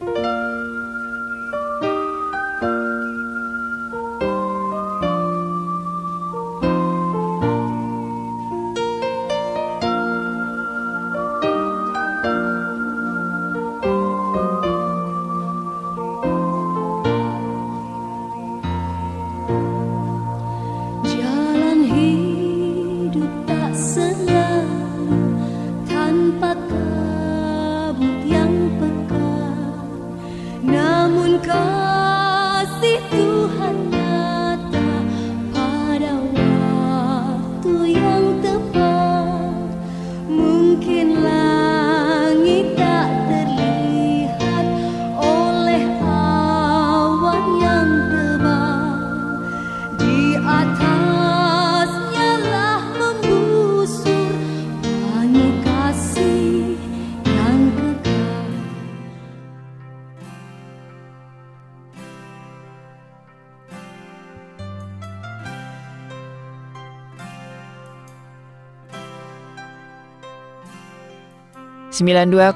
Bye. 92,5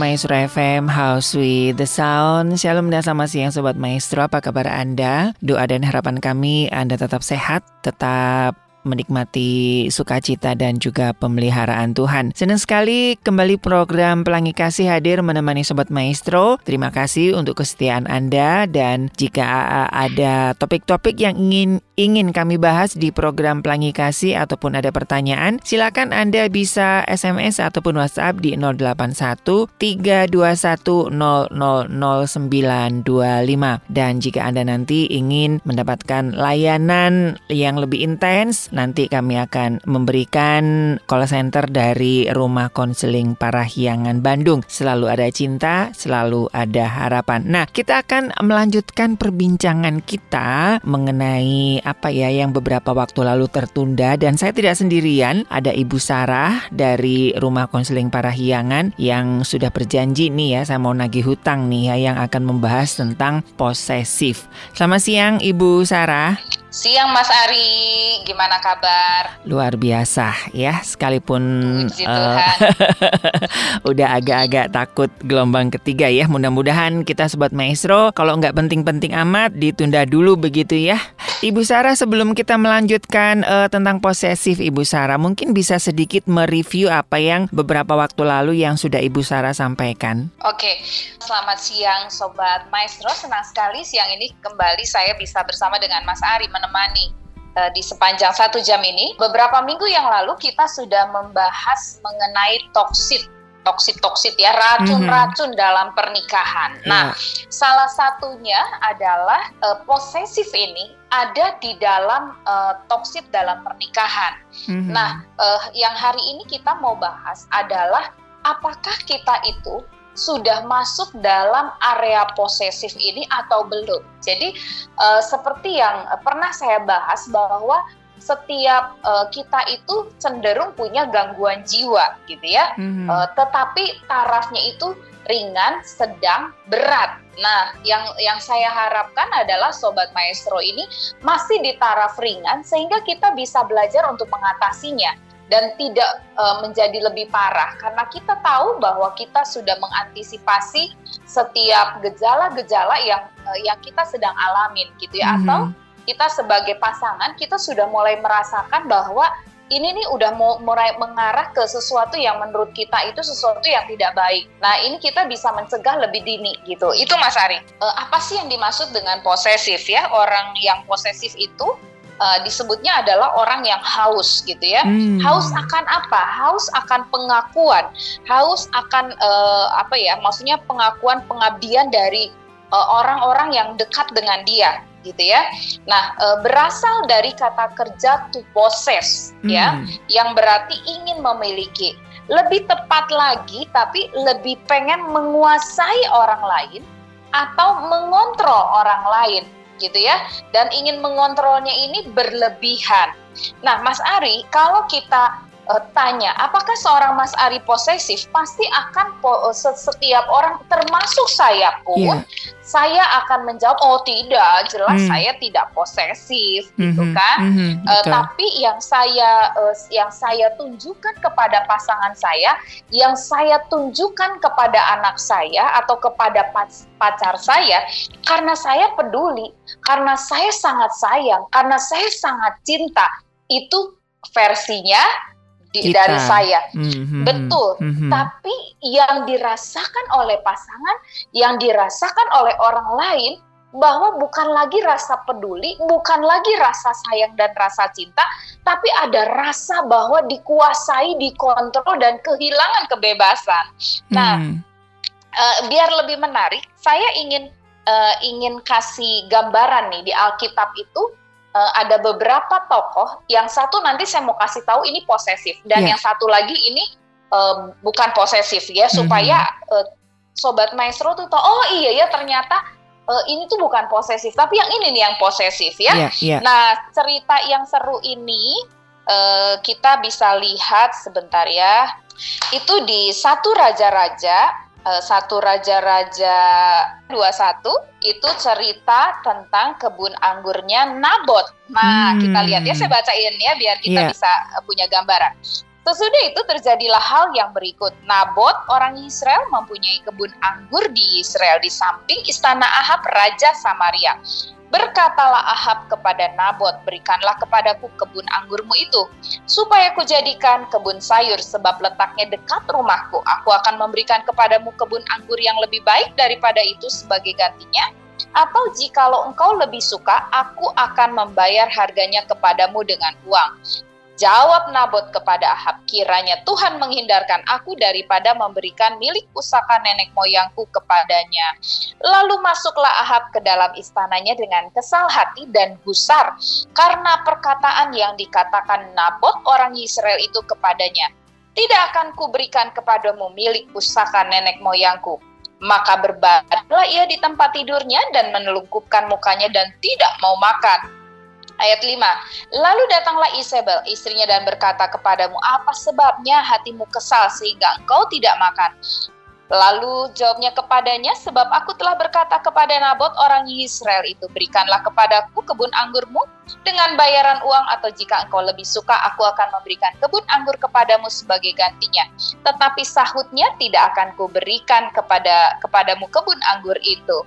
Maestro FM House with the Sound Shalom dan selamat siang Sobat Maestro Apa kabar Anda? Doa dan harapan kami Anda tetap sehat Tetap menikmati sukacita dan juga pemeliharaan Tuhan. Senang sekali kembali program Pelangi Kasih hadir menemani Sobat Maestro. Terima kasih untuk kesetiaan Anda dan jika ada topik-topik yang ingin ingin kami bahas di program Pelangi Kasih ataupun ada pertanyaan, silakan Anda bisa SMS ataupun WhatsApp di 081 321 dan jika Anda nanti ingin mendapatkan layanan yang lebih intens nanti kami akan memberikan call center dari Rumah Konseling Parahyangan Bandung. Selalu ada cinta, selalu ada harapan. Nah, kita akan melanjutkan perbincangan kita mengenai apa ya yang beberapa waktu lalu tertunda dan saya tidak sendirian. Ada Ibu Sarah dari Rumah Konseling Parahyangan yang sudah berjanji nih ya saya mau nagih hutang nih ya yang akan membahas tentang posesif. Selamat siang Ibu Sarah. Siang Mas Ari, gimana kabar? Luar biasa ya, sekalipun uh, udah agak-agak takut gelombang ketiga ya. Mudah-mudahan kita sobat maestro kalau nggak penting-penting amat ditunda dulu begitu ya. Ibu Sarah sebelum kita melanjutkan uh, tentang posesif Ibu Sarah, mungkin bisa sedikit mereview apa yang beberapa waktu lalu yang sudah Ibu Sarah sampaikan. Oke, selamat siang sobat maestro. Senang sekali siang ini kembali saya bisa bersama dengan Mas Ari menemani uh, di sepanjang satu jam ini. Beberapa minggu yang lalu kita sudah membahas mengenai toksit toksit-toksit ya racun-racun mm-hmm. dalam pernikahan. Yeah. Nah, salah satunya adalah uh, posesif ini ada di dalam uh, toksit dalam pernikahan. Mm-hmm. Nah, uh, yang hari ini kita mau bahas adalah apakah kita itu sudah masuk dalam area posesif ini atau belum. Jadi uh, seperti yang pernah saya bahas bahwa setiap uh, kita itu cenderung punya gangguan jiwa gitu ya. Mm-hmm. Uh, tetapi tarafnya itu ringan, sedang, berat. Nah, yang yang saya harapkan adalah sobat maestro ini masih di taraf ringan sehingga kita bisa belajar untuk mengatasinya dan tidak uh, menjadi lebih parah karena kita tahu bahwa kita sudah mengantisipasi setiap gejala-gejala yang uh, yang kita sedang alamin gitu ya mm -hmm. atau kita sebagai pasangan kita sudah mulai merasakan bahwa ini nih udah mau mulai mengarah ke sesuatu yang menurut kita itu sesuatu yang tidak baik. Nah, ini kita bisa mencegah lebih dini gitu. Itu Mas Ari. Uh, apa sih yang dimaksud dengan posesif ya? Orang yang posesif itu uh, disebutnya adalah orang yang haus gitu ya. Hmm. Haus akan apa? Haus akan pengakuan, haus akan uh, apa ya? Maksudnya pengakuan pengabdian dari eh, orang-orang uh, yang dekat dengan dia gitu ya. Nah, e, berasal dari kata kerja to possess hmm. ya, yang berarti ingin memiliki. Lebih tepat lagi tapi lebih pengen menguasai orang lain atau mengontrol orang lain gitu ya dan ingin mengontrolnya ini berlebihan. Nah, Mas Ari, kalau kita uh, tanya, apakah seorang Mas Ari posesif? Pasti akan po setiap orang, termasuk saya pun, yeah. saya akan menjawab, oh tidak, jelas mm. saya tidak posesif, mm-hmm. gitu kan? Mm-hmm. Uh, tapi yang saya uh, yang saya tunjukkan kepada pasangan saya, yang saya tunjukkan kepada anak saya atau kepada pacar saya, karena saya peduli, karena saya sangat sayang, karena saya sangat cinta, itu versinya di, dari saya. Mm-hmm. Betul. Mm-hmm. Tapi yang dirasakan oleh pasangan, yang dirasakan oleh orang lain bahwa bukan lagi rasa peduli, bukan lagi rasa sayang dan rasa cinta, tapi ada rasa bahwa dikuasai, dikontrol dan kehilangan kebebasan. Nah, mm. uh, biar lebih menarik, saya ingin uh, ingin kasih gambaran nih di Alkitab itu uh, ada beberapa tokoh yang satu nanti saya mau kasih tahu ini posesif dan yeah. yang satu lagi ini uh, bukan posesif ya supaya mm-hmm. uh, sobat maestro tuh tahu oh iya ya ternyata uh, ini tuh bukan posesif tapi yang ini nih yang posesif ya. Yeah, yeah. Nah cerita yang seru ini uh, kita bisa lihat sebentar ya itu di satu raja-raja satu raja-raja 21 itu cerita tentang kebun anggurnya Nabot. Nah, hmm. kita lihat ya saya bacain ya biar kita yeah. bisa eh, punya gambaran. Sesudah itu terjadilah hal yang berikut. Nabot, orang Israel mempunyai kebun anggur di Israel di samping istana Ahab, Raja Samaria. Berkatalah Ahab kepada Nabot, berikanlah kepadaku kebun anggurmu itu, supaya kujadikan kebun sayur, sebab letaknya dekat rumahku. Aku akan memberikan kepadamu kebun anggur yang lebih baik daripada itu sebagai gantinya. Atau jikalau engkau lebih suka, aku akan membayar harganya kepadamu dengan uang. Jawab Nabot kepada Ahab, kiranya Tuhan menghindarkan aku daripada memberikan milik pusaka nenek moyangku kepadanya. Lalu masuklah Ahab ke dalam istananya dengan kesal hati dan gusar karena perkataan yang dikatakan Nabot orang Israel itu kepadanya. Tidak akan kuberikan kepadamu milik pusaka nenek moyangku. Maka berbadlah ia di tempat tidurnya dan menelungkupkan mukanya dan tidak mau makan Ayat 5. Lalu datanglah Isabel, istrinya dan berkata kepadamu, apa sebabnya hatimu kesal sehingga engkau tidak makan? Lalu jawabnya kepadanya, sebab aku telah berkata kepada Nabot orang Israel itu, berikanlah kepadaku kebun anggurmu dengan bayaran uang atau jika engkau lebih suka, aku akan memberikan kebun anggur kepadamu sebagai gantinya. Tetapi sahutnya tidak akan kuberikan kepada kepadamu kebun anggur itu.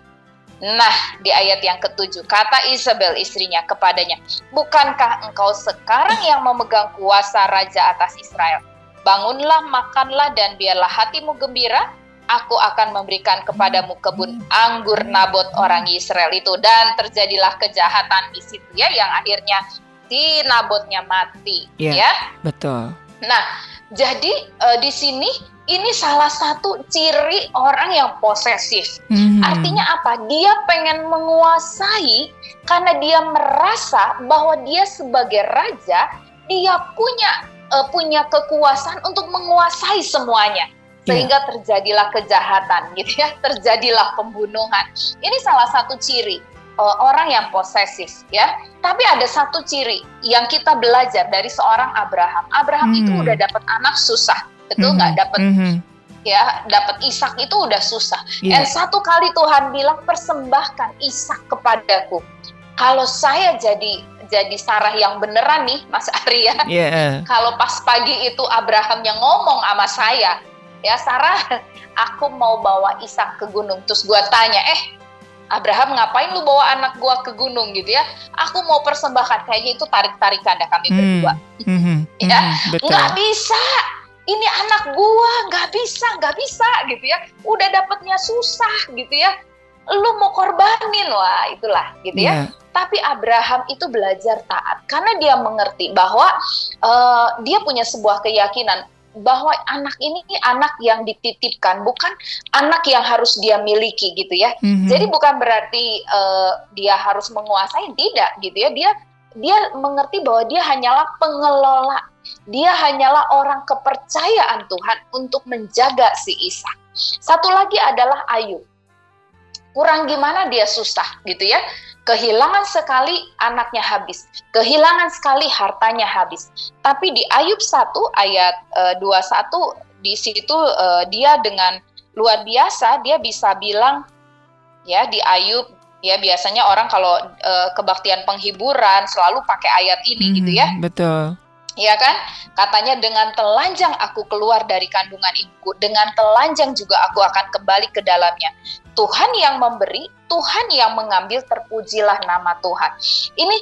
Nah, di ayat yang ketujuh, kata Isabel istrinya kepadanya, Bukankah engkau sekarang yang memegang kuasa Raja atas Israel? Bangunlah, makanlah, dan biarlah hatimu gembira. Aku akan memberikan kepadamu kebun anggur Nabot orang Israel itu. Dan terjadilah kejahatan di situ ya, yang akhirnya si Nabotnya mati. Ya, ya? betul. Nah, jadi uh, di sini ini salah satu ciri orang yang posesif. Mm-hmm. Artinya apa? Dia pengen menguasai karena dia merasa bahwa dia sebagai raja, dia punya uh, punya kekuasaan untuk menguasai semuanya. Iya. Sehingga yeah. terjadilah kejahatan gitu ya, terjadilah pembunuhan. Ini salah satu ciri uh, orang yang posesif ya. Tapi ada satu ciri yang kita belajar dari seorang Abraham. Abraham mm. itu udah dapat anak susah betul nggak mm -hmm. dapat mm -hmm. ya dapat Ishak itu udah susah. Yeah. Dan satu kali Tuhan bilang persembahkan Ishak kepadaku. Kalau saya jadi jadi Sarah yang beneran nih Mas Arya. Yeah. Kalau pas pagi itu Abraham yang ngomong sama saya, ya Sarah, aku mau bawa Ishak ke gunung. Terus gue tanya, eh Abraham ngapain lu bawa anak gua ke gunung? Gitu ya? Aku mau persembahkan. Kayaknya itu tarik-tarikan dah kami hmm. berdua. Mm -hmm. ya, mm nggak bisa. Ini anak gua. Nggak bisa. Nggak bisa. Gitu ya. Udah dapetnya susah. Gitu ya. Lu mau korbanin. Wah itulah. Gitu ya. Yeah. tapi Abraham itu belajar taat. Karena dia mengerti bahwa uh, dia punya sebuah keyakinan bahwa anak ini anak yang dititipkan bukan anak yang harus dia miliki gitu ya mm-hmm. jadi bukan berarti uh, dia harus menguasai tidak gitu ya dia dia mengerti bahwa dia hanyalah pengelola dia hanyalah orang kepercayaan Tuhan untuk menjaga si Ishak. Satu lagi adalah Ayub. kurang gimana dia susah gitu ya. Kehilangan sekali anaknya habis, kehilangan sekali hartanya habis. Tapi di Ayub 1 ayat uh, 21 di situ uh, dia dengan luar biasa dia bisa bilang ya di Ayub ya biasanya orang kalau uh, kebaktian penghiburan selalu pakai ayat ini hmm, gitu ya. Betul. Ya kan? Katanya dengan telanjang aku keluar dari kandungan ibuku, dengan telanjang juga aku akan kembali ke dalamnya. Tuhan yang memberi, Tuhan yang mengambil, terpujilah nama Tuhan. Ini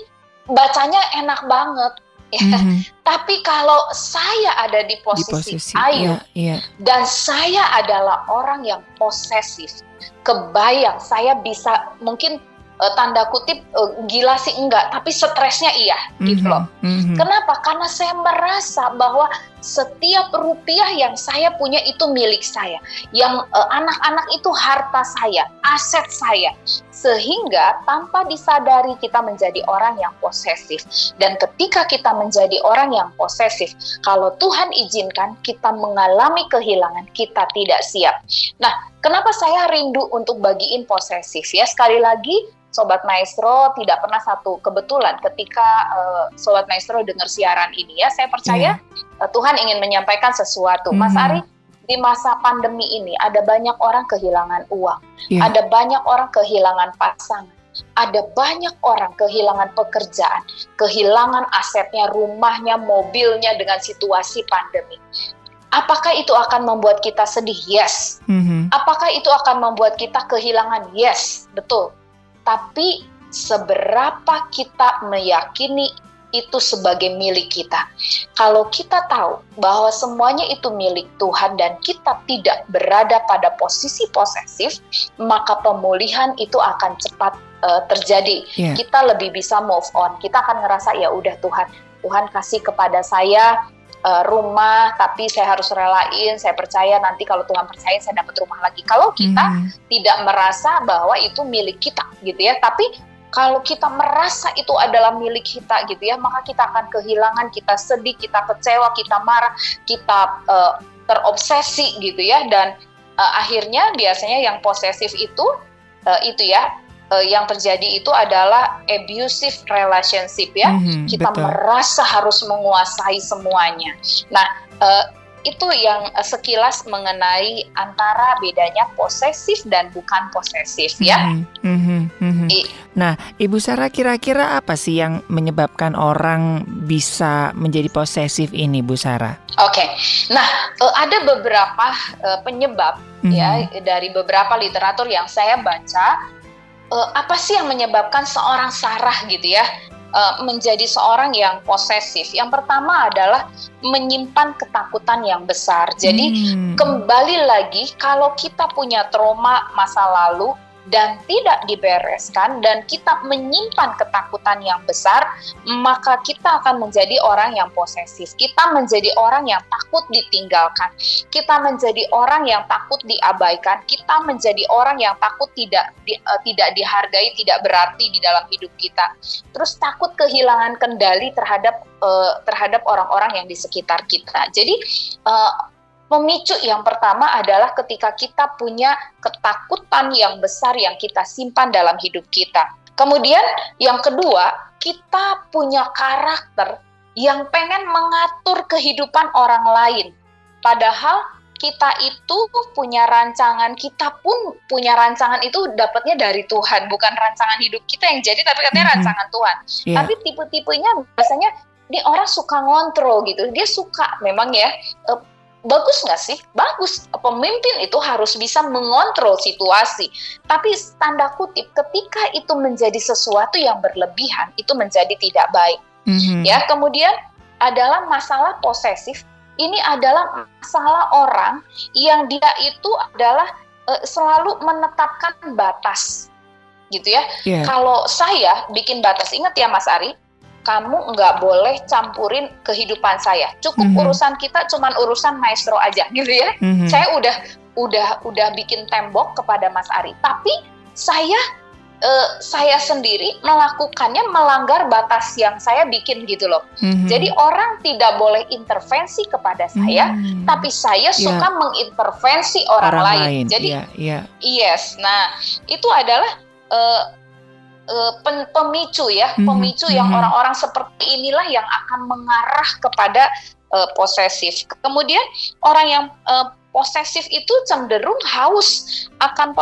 bacanya enak banget. Ya. Mm-hmm. Tapi kalau saya ada di posisi, di posisi Ayu yeah, yeah. dan saya adalah orang yang posesif, kebayang saya bisa mungkin uh, tanda kutip uh, gila sih enggak, tapi stresnya iya mm-hmm. gitu loh. Mm-hmm. Kenapa? Karena saya merasa bahwa setiap rupiah yang saya punya itu milik saya, yang uh, anak-anak itu harta saya, aset saya. Sehingga tanpa disadari kita menjadi orang yang posesif. Dan ketika kita menjadi orang yang posesif, kalau Tuhan izinkan kita mengalami kehilangan, kita tidak siap. Nah, kenapa saya rindu untuk bagiin posesif ya? Sekali lagi, Sobat Maestro tidak pernah satu kebetulan ketika uh, Sobat Maestro dengar siaran ini ya, saya percaya yeah. Uh, Tuhan ingin menyampaikan sesuatu. Mm -hmm. Mas mm-hmm. Ari, di masa pandemi ini ada banyak orang kehilangan uang, yeah. ada banyak orang kehilangan pasangan, ada banyak orang kehilangan pekerjaan, kehilangan asetnya, rumahnya, mobilnya dengan situasi pandemi. Apakah itu akan membuat kita sedih? Yes. Mm -hmm. Apakah itu akan membuat kita kehilangan? Yes, betul tapi seberapa kita meyakini itu sebagai milik kita. Kalau kita tahu bahwa semuanya itu milik Tuhan dan kita tidak berada pada posisi posesif, maka pemulihan itu akan cepat uh, terjadi. Yeah. Kita lebih bisa move on. Kita akan ngerasa ya udah Tuhan, Tuhan kasih kepada saya uh, rumah tapi saya harus relain saya percaya nanti kalau Tuhan percaya saya dapat rumah lagi kalau kita hmm. tidak merasa bahwa itu milik kita gitu ya tapi kalau kita merasa itu adalah milik kita gitu ya maka kita akan kehilangan kita sedih kita kecewa kita marah kita uh, terobsesi gitu ya dan uh, akhirnya biasanya yang posesif itu uh, itu ya uh, yang terjadi itu adalah abusive relationship ya. Mm-hmm, kita betul. merasa harus menguasai semuanya. Nah, uh, itu yang uh, sekilas mengenai antara bedanya posesif dan bukan posesif ya. Mm-hmm, mm-hmm. nah, Ibu Sarah kira-kira apa sih yang menyebabkan orang bisa menjadi posesif ini, Bu Sarah? Oke, okay. nah uh, ada beberapa uh, penyebab mm-hmm. ya dari beberapa literatur yang saya baca apa sih yang menyebabkan seorang Sarah gitu ya uh, menjadi seorang yang posesif? Yang pertama adalah menyimpan ketakutan yang besar. Jadi hmm. kembali lagi kalau kita punya trauma masa lalu dan tidak dibereskan dan kita menyimpan ketakutan yang besar, maka kita akan menjadi orang yang posesif. Kita menjadi orang yang takut ditinggalkan. Kita menjadi orang yang takut diabaikan. Kita menjadi orang yang takut tidak di, uh, tidak dihargai, tidak berarti di dalam hidup kita. Terus takut kehilangan kendali terhadap uh, terhadap orang-orang yang di sekitar kita. Jadi uh, Pemicu yang pertama adalah ketika kita punya ketakutan yang besar yang kita simpan dalam hidup kita. Kemudian yang kedua, kita punya karakter yang pengen mengatur kehidupan orang lain. Padahal kita itu punya rancangan, kita pun punya rancangan itu dapatnya dari Tuhan, bukan rancangan hidup kita yang jadi, tapi katanya mm -hmm. rancangan Tuhan. Yeah. Tapi tipe-tipenya biasanya ini orang suka ngontrol gitu, dia suka memang ya eh, bagus nggak sih? Bagus. Pemimpin itu harus bisa mengontrol situasi. Tapi tanda kutip, ketika itu menjadi sesuatu yang berlebihan, itu menjadi tidak baik. Mm-hmm. Ya, kemudian adalah masalah posesif. Ini adalah masalah orang yang dia itu adalah uh, selalu menetapkan batas, gitu ya. Yeah. Kalau saya bikin batas, ingat ya Mas Ari, kamu nggak boleh campurin kehidupan saya. Cukup mm -hmm. urusan kita cuman urusan maestro aja gitu ya. Mm -hmm. Saya udah udah udah bikin tembok kepada Mas Ari. Tapi saya uh, saya sendiri melakukannya melanggar batas yang saya bikin gitu loh. Mm-hmm. Jadi orang tidak boleh intervensi kepada saya, mm-hmm. tapi saya ya. suka yeah. mengintervensi orang, orang lain. lain. Jadi yeah, yeah. yes, nah itu adalah uh, uh, pemicu ya, mm-hmm. pemicu mm-hmm. yang orang-orang seperti inilah yang akan mengarah kepada uh, posesif. Kemudian orang yang uh, posesif itu cenderung haus akan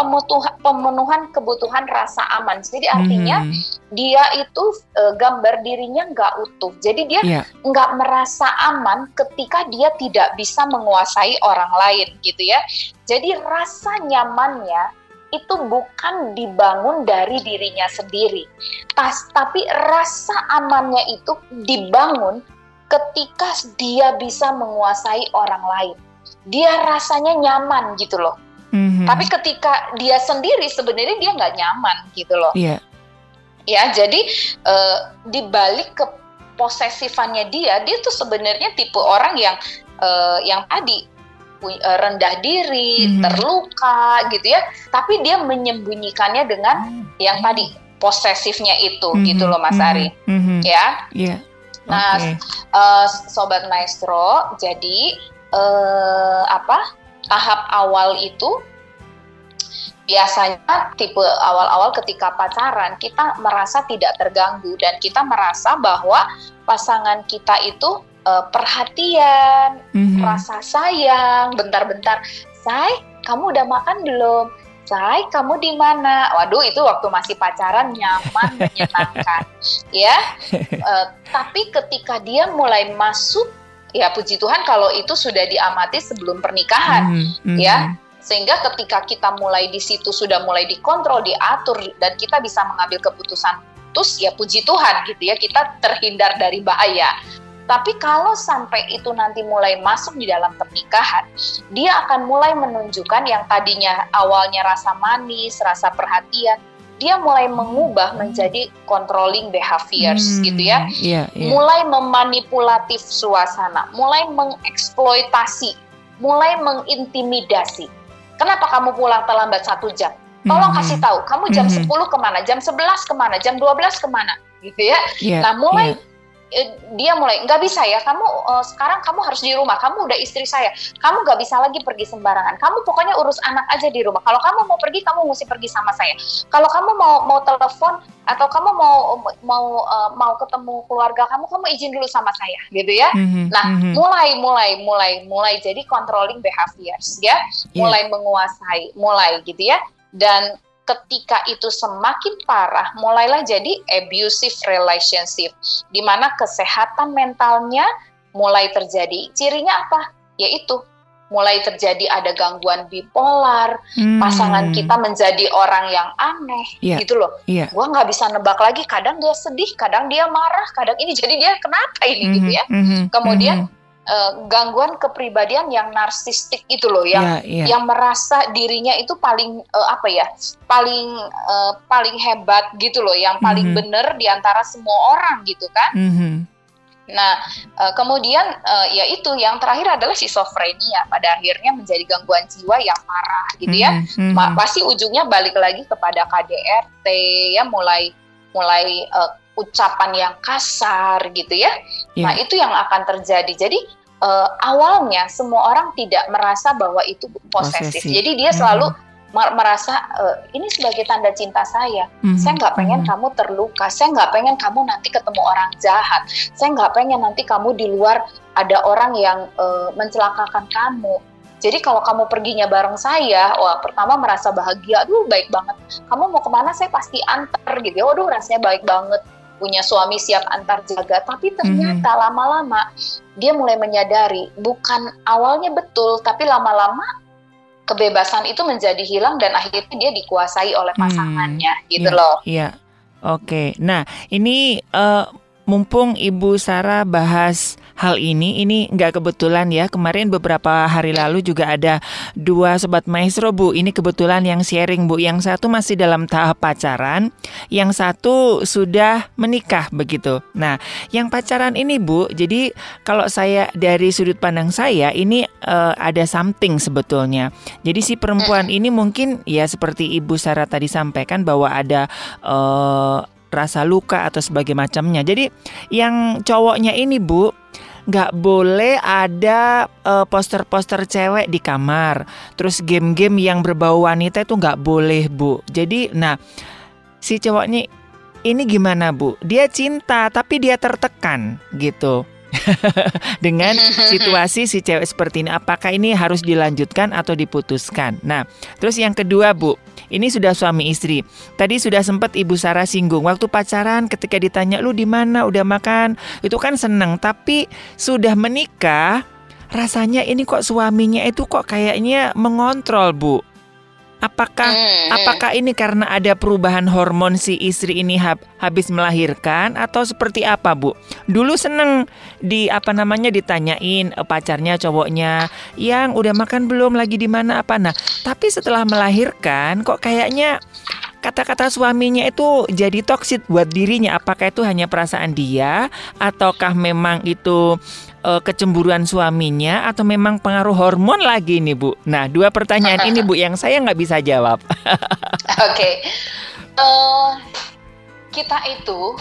pemenuhan kebutuhan rasa aman. Jadi artinya hmm. dia itu e, gambar dirinya nggak utuh. Jadi dia iya. nggak yeah. merasa aman ketika dia tidak bisa menguasai orang lain, gitu ya. Jadi rasa nyamannya itu bukan dibangun dari dirinya sendiri, Tas, tapi rasa amannya itu dibangun ketika dia bisa menguasai orang lain dia rasanya nyaman gitu loh. Mm-hmm. Tapi ketika dia sendiri sebenarnya dia nggak nyaman gitu loh. Iya. Yeah. Ya, jadi uh, di balik ke posesifannya dia, dia tuh sebenarnya tipe orang yang uh, yang tadi rendah diri, mm-hmm. terluka gitu ya. Tapi dia menyembunyikannya dengan mm-hmm. yang tadi posesifnya itu mm-hmm. gitu loh Mas mm-hmm. Ari. Mm-hmm. Ya. Yeah. Nah, okay. uh, sobat maestro, jadi eh, apa tahap awal itu biasanya tipe awal-awal ketika pacaran kita merasa tidak terganggu dan kita merasa bahwa pasangan kita itu uh, perhatian, mm-hmm. rasa sayang, bentar-bentar, say, kamu udah makan belum? Say, kamu di mana? Waduh, itu waktu masih pacaran nyaman, menyenangkan, ya. Uh, tapi ketika dia mulai masuk ya puji Tuhan kalau itu sudah diamati sebelum pernikahan mm -hmm. ya sehingga ketika kita mulai di situ sudah mulai dikontrol diatur dan kita bisa mengambil keputusan terus ya puji Tuhan gitu ya kita terhindar dari bahaya tapi kalau sampai itu nanti mulai masuk di dalam pernikahan, dia akan mulai menunjukkan yang tadinya awalnya rasa manis, rasa perhatian, dia mulai mengubah menjadi controlling behaviors hmm, gitu ya. Yeah, yeah. Mulai memanipulatif suasana, mulai mengeksploitasi, mulai mengintimidasi. Kenapa kamu pulang terlambat satu jam? Tolong hmm, kasih tahu, kamu jam hmm. 10 ke mana, jam 11 ke mana, jam 12 ke mana, gitu ya. Yeah, nah mulai yeah dia mulai nggak bisa ya kamu uh, sekarang kamu harus di rumah kamu udah istri saya kamu nggak bisa lagi pergi sembarangan kamu pokoknya urus anak aja di rumah kalau kamu mau pergi kamu mesti pergi sama saya kalau kamu mau mau telepon atau kamu mau mau uh, mau ketemu keluarga kamu kamu izin dulu sama saya gitu ya mm-hmm, nah mm-hmm. mulai mulai mulai mulai jadi controlling behaviors ya yeah. mulai menguasai mulai gitu ya dan ketika itu semakin parah, mulailah jadi abusive relationship, di mana kesehatan mentalnya mulai terjadi. Cirinya apa? Yaitu mulai terjadi ada gangguan bipolar, hmm. pasangan kita menjadi orang yang aneh, yeah. gitu loh. Yeah. Gua nggak bisa nebak lagi. Kadang dia sedih, kadang dia marah, kadang ini. Jadi dia kenapa ini, mm -hmm. gitu ya? Mm -hmm. Kemudian mm -hmm uh, gangguan kepribadian yang narsistik itu loh yang yeah, yeah. yang merasa dirinya itu paling uh, apa ya paling uh, paling hebat gitu loh yang paling mm -hmm. bener di antara semua orang gitu kan mm -hmm. Nah, uh, kemudian ya itu yang terakhir adalah schizophrenia pada akhirnya menjadi gangguan jiwa yang parah gitu ya. Mm -hmm. pasti ujungnya balik lagi kepada KDRT ya mulai mulai uh, ucapan yang kasar gitu ya. Yeah. Nah, itu yang akan terjadi. Jadi uh, awalnya semua orang tidak merasa bahwa itu posesif. Jadi dia selalu mm-hmm. merasa uh, ini sebagai tanda cinta saya. Mm-hmm. Saya nggak pengen mm-hmm. kamu terluka. Saya nggak pengen kamu nanti ketemu orang jahat. Saya nggak pengen nanti kamu di luar ada orang yang uh, mencelakakan kamu. Jadi kalau kamu perginya bareng saya, wah pertama merasa bahagia, aduh baik banget. Kamu mau ke mana saya pasti antar gitu ya, waduh rasanya baik banget punya suami siap antar jaga, tapi ternyata mm-hmm. lama-lama dia mulai menyadari bukan awalnya betul, tapi lama-lama kebebasan itu menjadi hilang dan akhirnya dia dikuasai oleh hmm. pasangannya, hmm, gitu iya, loh. Iya, oke. Nah, ini uh, mumpung Ibu Sarah bahas hal ini, ini nggak kebetulan ya. Kemarin beberapa hari lalu juga ada dua sobat maestro Bu. Ini kebetulan yang sharing Bu. Yang satu masih dalam tahap pacaran, yang satu sudah menikah begitu. Nah, yang pacaran ini Bu, jadi kalau saya dari sudut pandang saya ini uh, ada something sebetulnya. Jadi si perempuan ini mungkin ya seperti Ibu Sarah tadi sampaikan bahwa ada uh, rasa luka atau sebagai macamnya. Jadi yang cowoknya ini Bu nggak boleh ada uh, poster-poster cewek di kamar. Terus game-game yang berbau wanita itu nggak boleh Bu. Jadi nah si cowoknya ini gimana Bu? Dia cinta tapi dia tertekan gitu. dengan situasi si cewek seperti ini apakah ini harus dilanjutkan atau diputuskan. Nah, terus yang kedua, Bu, ini sudah suami istri. Tadi sudah sempat Ibu Sarah singgung waktu pacaran ketika ditanya lu di mana udah makan, itu kan seneng, tapi sudah menikah rasanya ini kok suaminya itu kok kayaknya mengontrol, Bu. Apakah hmm. apakah ini karena ada perubahan hormon si istri ini hab, habis melahirkan atau seperti apa, Bu? Dulu seneng di apa namanya ditanyain eh, pacarnya cowoknya yang udah makan belum lagi di mana apa nah. Tapi setelah melahirkan kok kayaknya kata-kata suaminya itu jadi toksit buat dirinya. Apakah itu hanya perasaan dia ataukah memang itu uh, kecemburuan suaminya atau memang pengaruh hormon lagi nih Bu? Nah dua pertanyaan ini Bu yang saya nggak bisa jawab. Oke, okay. uh, eh, kita itu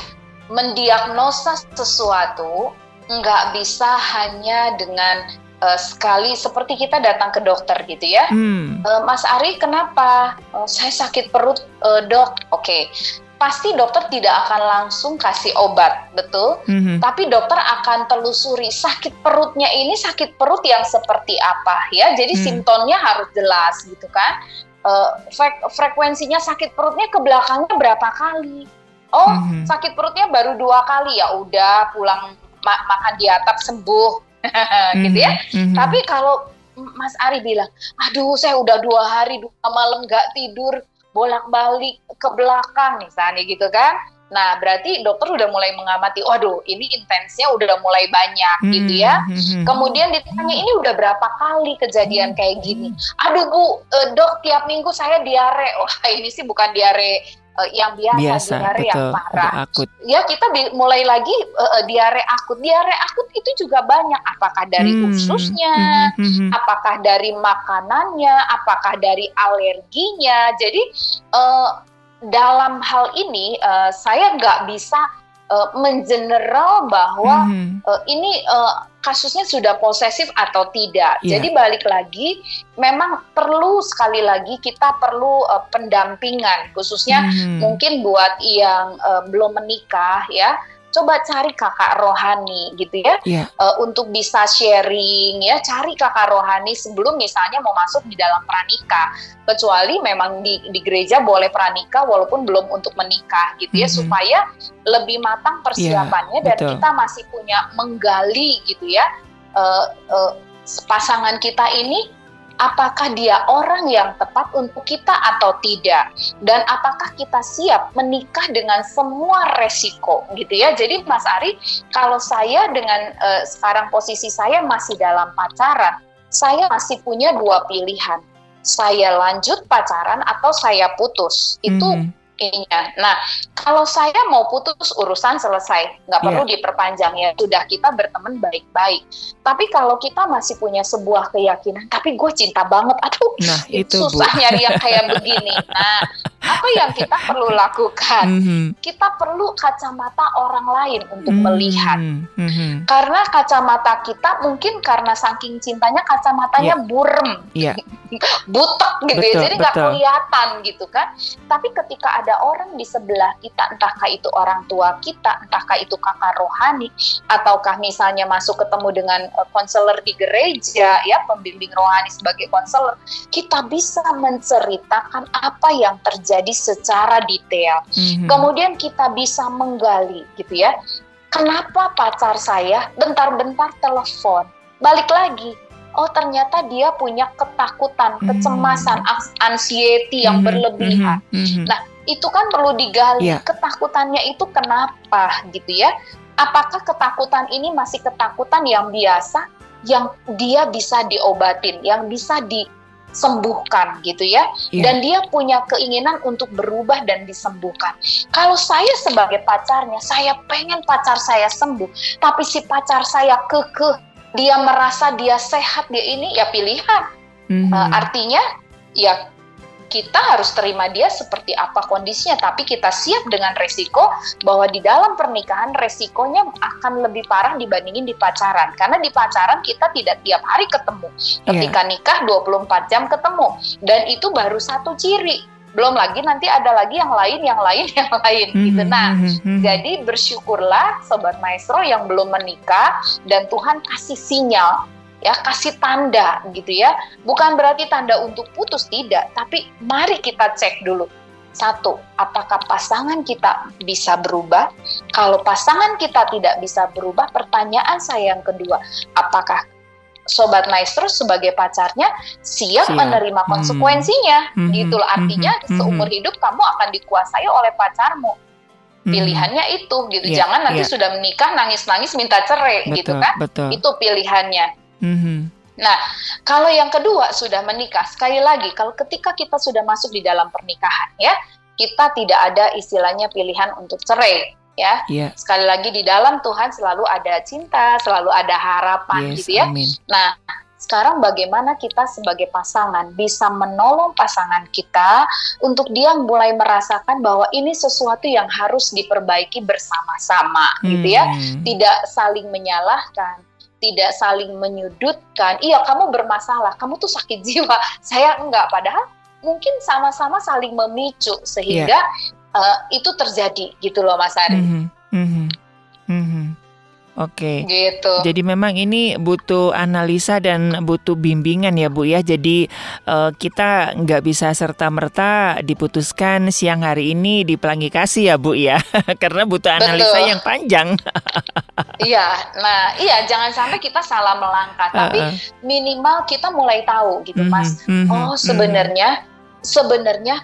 mendiagnosa sesuatu nggak bisa hanya dengan uh, sekali seperti kita datang ke dokter gitu ya. Hmm. Uh, Mas Ari kenapa? Uh, saya sakit perut uh, dok. Oke, okay pasti dokter tidak akan langsung kasih obat, betul? Mm-hmm. Tapi dokter akan telusuri sakit perutnya ini sakit perut yang seperti apa ya. Jadi mm. simptomnya harus jelas gitu kan. Uh, frek- frekuensinya sakit perutnya ke belakangnya berapa kali? Oh, mm-hmm. sakit perutnya baru dua kali ya udah pulang ma- makan di atap sembuh gitu ya. Mm-hmm. Tapi kalau Mas Ari bilang, aduh saya udah dua hari dua malam nggak tidur bolak-balik ke belakang misalnya gitu kan. Nah, berarti dokter udah mulai mengamati, waduh, ini intensnya udah mulai banyak hmm, gitu ya. Hmm, hmm, Kemudian ditanya, ini udah berapa kali kejadian kayak gini? Aduh Bu, uh, dok tiap minggu saya diare. Wah, ini sih bukan diare uh, yang biasa, biasa diare betul, yang parah. Akut. Ya kita mulai lagi uh, diare akut. Diare akut itu juga banyak. Apakah dari hmm. ususnya, hmm, hmm, hmm. apakah dari makanannya, apakah dari alerginya. Jadi uh, dalam hal ini uh, saya nggak bisa uh, mengeneral bahwa hmm. uh, ini uh, kasusnya sudah posesif atau tidak. Yeah. Jadi balik lagi, memang perlu sekali lagi kita perlu uh, pendampingan, khususnya hmm. mungkin buat yang uh, belum menikah ya coba cari kakak rohani gitu ya yeah. Iya. uh, untuk bisa sharing ya cari kakak rohani sebelum misalnya mau masuk di dalam pranikah kecuali memang di, di gereja boleh pranikah walaupun belum untuk menikah gitu ya mm -hmm. supaya lebih matang persiapannya yeah, dan betul. kita masih punya menggali gitu ya uh, uh, pasangan kita ini apakah dia orang yang tepat untuk kita atau tidak? Dan apakah kita siap menikah dengan semua resiko? Gitu ya. Jadi Mas Ari kalau saya dengan uh, sekarang posisi saya masih dalam pacaran saya masih punya dua pilihan. Saya lanjut pacaran atau saya putus. Itu mm -hmm ininya. Nah, kalau saya mau putus urusan selesai, nggak perlu yeah. diperpanjang ya. Sudah kita berteman baik-baik. Tapi kalau kita masih punya sebuah keyakinan, tapi gue cinta banget, aduh, nah, itu susah Bu. nyari yang kayak begini. Nah, apa yang kita perlu lakukan? Mm -hmm. Kita perlu kacamata orang lain untuk mm -hmm. melihat. Mm -hmm. Karena kacamata kita mungkin karena saking cintanya kacamatanya yeah. burem. Yeah. butek gitu ya, betul, ya jadi nggak kelihatan gitu kan tapi ketika ada orang di sebelah kita entahkah itu orang tua kita entahkah itu kakak rohani ataukah misalnya masuk ketemu dengan eh, konselor di gereja ya pembimbing rohani sebagai konselor kita bisa menceritakan apa yang terjadi secara detail mm-hmm. kemudian kita bisa menggali gitu ya kenapa pacar saya bentar-bentar telepon balik lagi oh ternyata dia punya ketakutan, hmm. kecemasan, anxiety yang hmm. berlebihan. Hmm. Hmm. Nah, itu kan perlu digali yeah. ketakutannya itu kenapa gitu ya. apakah ketakutan ini masih ketakutan yang biasa yang dia bisa diobatin, yang bisa disembuhkan gitu ya. Yeah. Dan dia punya keinginan untuk berubah dan disembuhkan. Kalau saya sebagai pacarnya, saya pengen pacar saya sembuh, tapi si pacar saya kekeh, dia merasa dia sehat, dia ini ya pilihan. Mm -hmm. uh, artinya ya kita harus terima dia seperti apa kondisinya, tapi kita siap dengan resiko bahwa di dalam pernikahan resikonya akan lebih parah dibandingin di pacaran. Karena di pacaran kita tidak tiap hari ketemu. Ketika yeah. nikah 24 jam ketemu. Dan itu baru satu ciri. Belum lagi nanti ada lagi yang lain, yang lain, yang lain mm -hmm, gitu. Nah, mm -hmm. jadi bersyukurlah sobat maestro yang belum menikah dan Tuhan kasih sinyal ya kasih tanda gitu ya bukan berarti tanda untuk putus tidak tapi mari kita cek dulu satu apakah pasangan kita bisa berubah kalau pasangan kita tidak bisa berubah pertanyaan saya yang kedua apakah sobat maestro sebagai pacarnya siap, siap. menerima hmm. konsekuensinya hmm. gitu loh artinya hmm. seumur hidup kamu akan dikuasai oleh pacarmu hmm. pilihannya itu gitu yeah, jangan nanti yeah. sudah menikah nangis-nangis minta cerai gitu betul, gitu kan betul. itu pilihannya Mm-hmm. Nah, kalau yang kedua sudah menikah, sekali lagi, kalau ketika kita sudah masuk di dalam pernikahan, ya, kita tidak ada istilahnya pilihan untuk cerai, ya. Yeah. Sekali lagi di dalam Tuhan selalu ada cinta, selalu ada harapan, yes, gitu ya. Amin. Nah, sekarang bagaimana kita sebagai pasangan bisa menolong pasangan kita untuk dia mulai merasakan bahwa ini sesuatu yang harus diperbaiki bersama-sama, hmm. gitu ya. Hmm. Tidak saling menyalahkan, tidak saling menyudutkan. Iya, kamu bermasalah, kamu tuh sakit jiwa. Saya enggak, padahal mungkin sama-sama saling memicu sehingga yeah. uh, itu terjadi gitu loh, Mas Ari. Mm -hmm. Mm -hmm. Mm -hmm. Oke. Gitu. Jadi memang ini butuh analisa dan butuh bimbingan ya Bu ya. Jadi uh, kita nggak bisa serta merta diputuskan siang hari ini di pelangi kasih ya Bu ya, karena butuh analisa Betul. yang panjang. iya. Nah, iya jangan sampai kita salah melangkah, tapi uh -uh. minimal kita mulai tahu gitu, -hmm. Mas. Mm -hmm. Oh sebenarnya mm -hmm. sebenarnya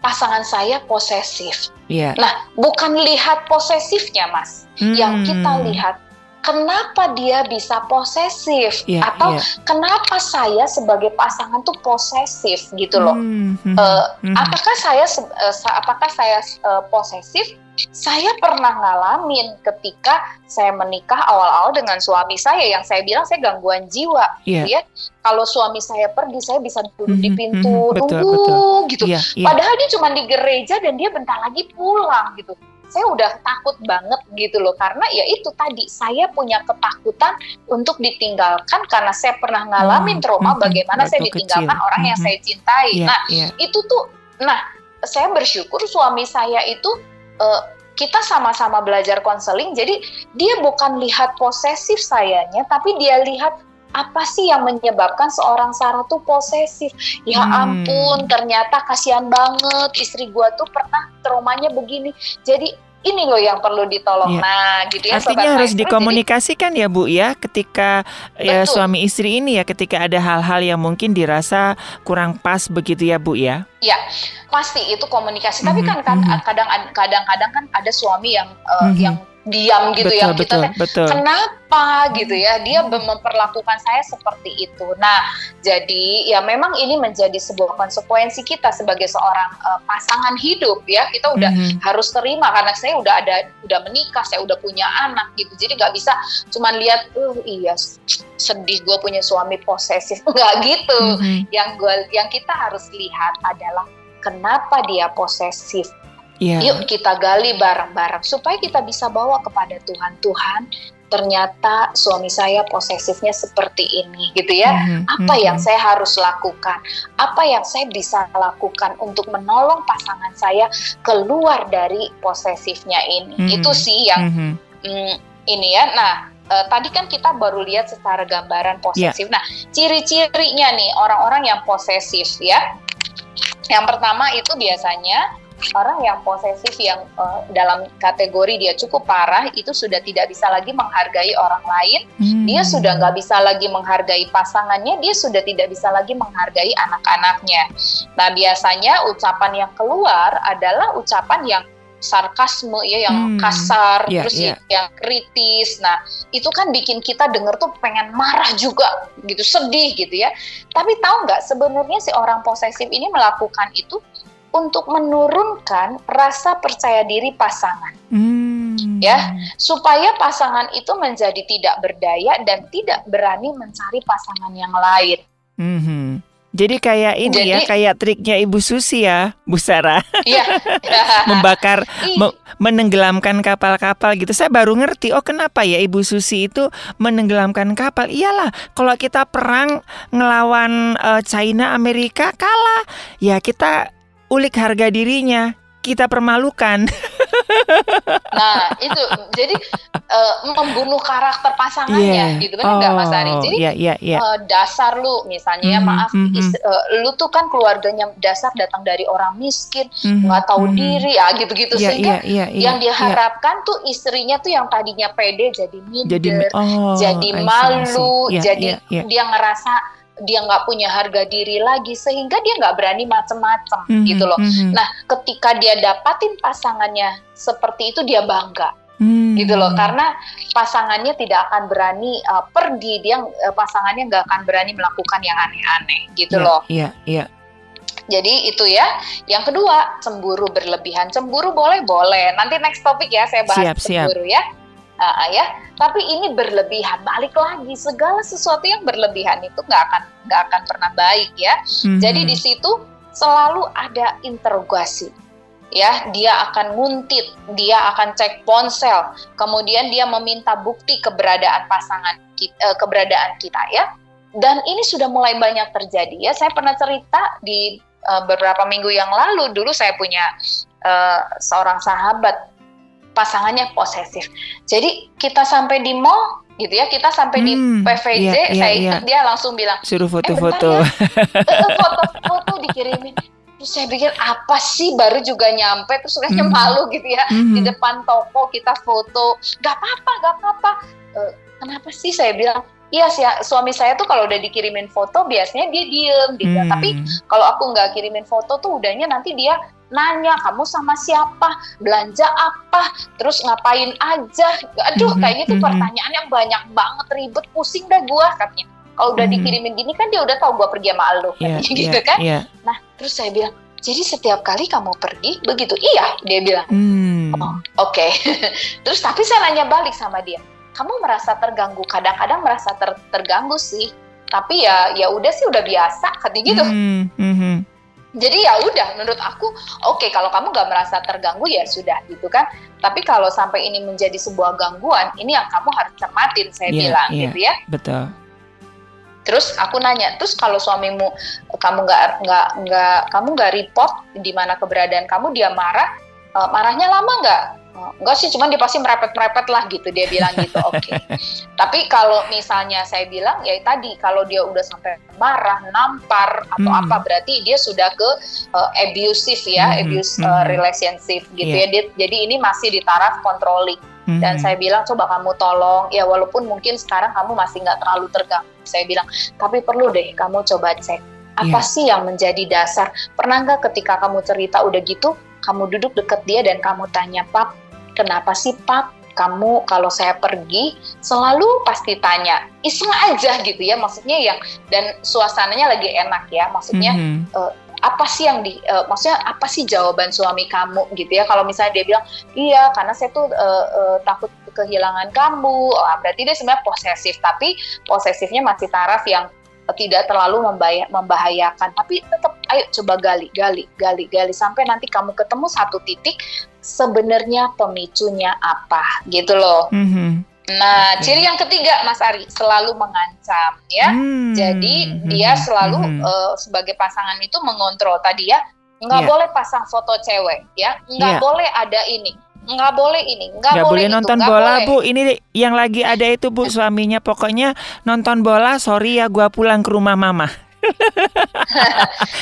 pasangan saya posesif. Yeah. Nah, bukan lihat posesifnya, Mas. Hmm. Yang kita lihat kenapa dia bisa posesif yeah, atau yeah. kenapa saya sebagai pasangan tuh posesif gitu loh. Hmm. Uh, hmm. Apakah saya uh, apakah saya uh, posesif saya pernah ngalamin ketika saya menikah awal-awal dengan suami saya yang saya bilang saya gangguan jiwa yeah. gitu ya. Kalau suami saya pergi saya bisa duduk mm-hmm, di pintu mm-hmm, betul, nunggu betul. gitu. Yeah, yeah. Padahal dia cuma di gereja dan dia bentar lagi pulang gitu. Saya udah takut banget gitu loh karena ya itu tadi saya punya ketakutan untuk ditinggalkan karena saya pernah ngalamin mm, trauma mm-hmm, bagaimana saya ditinggalkan kecil. orang mm-hmm. yang saya cintai. Yeah, nah, yeah. itu tuh nah saya bersyukur suami saya itu uh, kita sama-sama belajar konseling jadi dia bukan lihat posesif sayanya tapi dia lihat apa sih yang menyebabkan seorang Sarah tuh posesif? Ya hmm. ampun, ternyata kasihan banget istri gua tuh pernah traumanya begini. Jadi ini loh yang perlu ditolong. Ya. Nah, gitu ya. Artinya harus maestro, dikomunikasikan jadi, ya Bu ya, ketika ya suami istri ini ya, ketika ada hal-hal yang mungkin dirasa kurang pas begitu ya Bu ya. Ya, pasti itu komunikasi. Mm -hmm. Tapi mhm, kan mhm. kadang-kadang kan ada suami yang uh, mm -hmm. yang diam gitu betul, yang kita betul, betul. kenapa? gitu ya. Dia memperlakukan saya seperti itu. Nah jadi ya memang ini menjadi sebuah konsekuensi kita sebagai seorang uh, pasangan hidup ya. Kita udah mm -hmm. harus terima karena saya udah ada udah menikah saya udah punya anak gitu. Jadi nggak bisa cuman lihat uh iya sedih gue punya suami posesif. Nggak gitu. Mm -hmm. yang gue yang kita harus lihat adalah kenapa dia posesif Yeah. Yuk kita gali bareng-bareng supaya kita bisa bawa kepada Tuhan. Tuhan, ternyata suami saya posesifnya seperti ini gitu ya. Mm-hmm. Apa mm-hmm. yang saya harus lakukan? Apa yang saya bisa lakukan untuk menolong pasangan saya keluar dari posesifnya ini? Mm-hmm. Itu sih yang mm-hmm. mm, ini ya. Nah, uh, tadi kan kita baru lihat secara gambaran posesif. Yeah. Nah, ciri-cirinya nih orang-orang yang posesif ya. Yang pertama itu biasanya orang yang posesif yang uh, dalam kategori dia cukup parah itu sudah tidak bisa lagi menghargai orang lain, hmm. dia sudah nggak bisa lagi menghargai pasangannya, dia sudah tidak bisa lagi menghargai anak-anaknya. Nah biasanya ucapan yang keluar adalah ucapan yang sarkasme ya yang Hmm, kasar iya, terus iya. yang kritis nah itu kan bikin kita denger tuh pengen marah juga gitu sedih gitu ya tapi tahu nggak sebenarnya si orang posesif ini melakukan itu untuk menurunkan rasa percaya diri pasangan Hmm. Ya. supaya pasangan itu menjadi tidak berdaya dan tidak berani mencari pasangan yang lain Mhm. Jadi kayak ini ya, Jadi- kayak triknya Ibu Susi ya, Bu Sarah, Iya. membakar, Ih, me- menenggelamkan kapal-kapal gitu. Saya baru ngerti, oh kenapa ya Ibu Susi itu menenggelamkan kapal? Iyalah, kalau kita perang ngelawan eh, China, Amerika kalah, ya kita ulik harga dirinya, kita permalukan. Nah, itu jadi eh, membunuh karakter pasangannya gitu kan enggak Mas Ari. Oh, Jadi iya, iya, iya. eh, dasar lu misalnya ya Mhm, maaf mhm. is- eh, lu tuh kan keluarganya dasar datang dari orang miskin, Mhm, nggak tahu mhm. diri ya gitu-gitu Iya, sehingga iya, iya, iya, yang diharapkan tuh istrinya tuh yang tadinya pede jadi minder, jadi jadi, oh, I see, I malu, see. Iya, jadi iya, iya. dia ngerasa dia nggak punya harga diri lagi sehingga dia nggak berani macem-macem Mhm, gitu loh. mhm. Nah, ketika dia dapatin pasangannya seperti itu dia bangga Hmm. gitu loh karena pasangannya tidak akan berani uh, pergi dia uh, pasangannya nggak akan berani melakukan yang aneh-aneh gitu Iya, loh. Iya, iya. Jadi itu ya. Yang kedua, cemburu berlebihan. Cemburu boleh boleh. Nanti next topik ya saya bahas Siap, siap. cemburu ya. Ah, ya. Tapi ini berlebihan. Balik lagi segala sesuatu yang berlebihan itu nggak akan nggak akan pernah baik ya. Mhm. Jadi di situ selalu ada interogasi. Ya, dia akan nguntit, dia akan cek ponsel, kemudian dia meminta bukti keberadaan pasangan kita, keberadaan kita ya. Dan ini sudah mulai banyak terjadi ya. Saya pernah cerita di eh, beberapa minggu yang lalu dulu saya punya eh, seorang sahabat pasangannya posesif. Jadi kita sampai di mall gitu ya, kita sampai di Hmm, PVJ, iya, iya, saya iya. dia langsung bilang suruh foto-foto. ya. Eh, foto-foto dikirimin. Terus saya pikir apa sih baru juga nyampe terus kayaknya Mhm. malu gitu ya di Mhm. depan toko kita foto gak apa-apa gak apa-apa Eh, kenapa sih saya bilang iya sih suami saya tuh kalau udah dikirimin foto biasanya dia diem gitu Hmm. tapi kalau aku nggak kirimin foto tuh udahnya nanti dia nanya kamu sama siapa belanja apa terus ngapain aja aduh Mhm, kayaknya tuh mhm. pertanyaannya banyak banget ribet pusing dah gua katanya kalau udah Mhm. dikirimin gini kan dia udah tahu gua pergi sama lu katanya iya, gitu kan iya. nah terus saya bilang jadi setiap kali kamu pergi begitu iya dia bilang Hmm. Oh, Oke. Terus tapi saya nanya balik sama dia. Kamu merasa terganggu? Kadang-kadang merasa ter- terganggu sih. Tapi ya ya udah sih udah biasa katanya gitu. Hmm, mhm. Jadi ya udah menurut aku oke kalau kamu nggak merasa terganggu ya sudah gitu kan. Tapi kalau sampai ini menjadi sebuah gangguan, ini yang kamu harus cermatin saya Iya, bilang iya. gitu ya. Betul. Terus aku nanya, terus kalau suamimu kamu nggak nggak nggak kamu nggak report di mana keberadaan kamu dia marah, eh, marahnya lama nggak? "Oh, Enggak sih, cuman dia pasti merepet-merepet lah gitu dia bilang gitu. Oke. Tapi kalau misalnya saya bilang ya tadi kalau dia udah sampai marah, nampar atau Hmm. apa berarti dia sudah ke eh, abusive ya, Mhm, abuse eh, mhm. relationship gitu Iya. ya. Dia- jadi ini masih di taraf controlling dan Mhm. saya bilang coba kamu tolong ya walaupun mungkin sekarang kamu masih nggak terlalu terganggu saya bilang tapi perlu deh kamu coba cek apa Iya. sih yang menjadi dasar pernah nggak ketika kamu cerita udah gitu kamu duduk deket dia dan kamu tanya pap kenapa sih pap kamu kalau saya pergi selalu pasti tanya iseng aja gitu ya maksudnya yang dan suasananya lagi enak ya maksudnya Mhm. apa sih yang di eh, maksudnya apa sih jawaban suami kamu gitu ya? Kalau misalnya dia bilang iya karena saya tuh eh, eh, takut kehilangan kamu. Oh, berarti dia sebenarnya posesif tapi posesifnya masih taraf yang tidak terlalu membahayakan tapi tetap ayo coba gali gali gali gali sampai nanti kamu ketemu satu titik sebenarnya pemicunya apa gitu loh Mhm. nah Oke. ciri yang ketiga Mas Ari selalu mengancam ya Hmm. jadi dia Mhm, selalu mhm. eh, sebagai pasangan itu mengontrol tadi ya, nggak Iya. boleh pasang foto cewek, ya, nggak Iya. boleh ada ini, nggak boleh ini, nggak Nggak boleh, boleh itu, nonton nggak bola boleh. bu. Ini yang lagi ada itu bu Suaminya. Pokoknya nonton bola Sorry ya gua pulang ke rumah mama.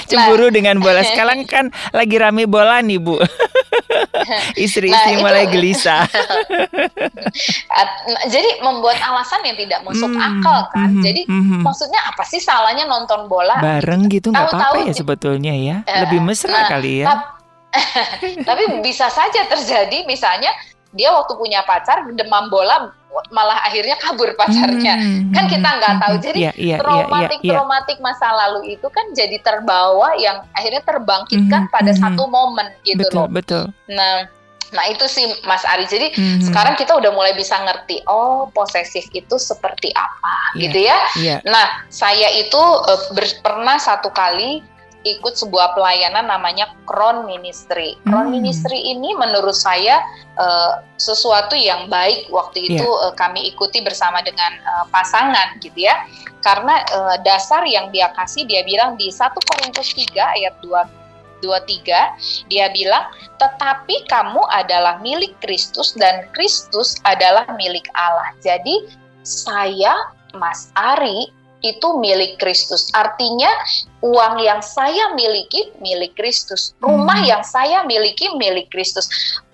Cemburu dengan bola. Sekarang kan lagi rame bola nih bu. Istri-istri Nah, itu- mulai gelisah jadi membuat alasan yang tidak masuk Hmm, akal kan. mhm, Jadi mhm. maksudnya apa sih salahnya nonton bola? Bareng gitu nggak apa-apa ya di- sebetulnya ya. Eh, Lebih mesra nah, kali ya Tapi bisa saja terjadi misalnya dia waktu punya pacar demam bola malah akhirnya kabur pacarnya hmm, kan kita nggak tahu jadi yeah, yeah, traumatik yeah, yeah, traumatik masa lalu itu kan jadi terbawa yang akhirnya terbangkitkan hmm, pada hmm, satu momen gitu betul, loh betul nah Nah itu sih Mas Ari. Jadi hmm. sekarang kita udah mulai bisa ngerti, oh posesif itu seperti apa, yeah. gitu ya. Yeah. Nah saya itu uh, pernah satu kali ikut sebuah pelayanan namanya Crown Ministry. Crown hmm. Ministry ini menurut saya uh, sesuatu yang baik waktu itu yeah. Iya. uh, kami ikuti bersama dengan uh, pasangan gitu ya. Karena uh, dasar yang dia kasih dia bilang di 1 Korintus 3 ayat 2 23 dia bilang tetapi kamu adalah milik Kristus dan Kristus adalah milik Allah. Jadi saya Mas Ari itu milik Kristus. Artinya uang yang saya miliki milik Kristus, rumah hmm. yang saya miliki milik Kristus,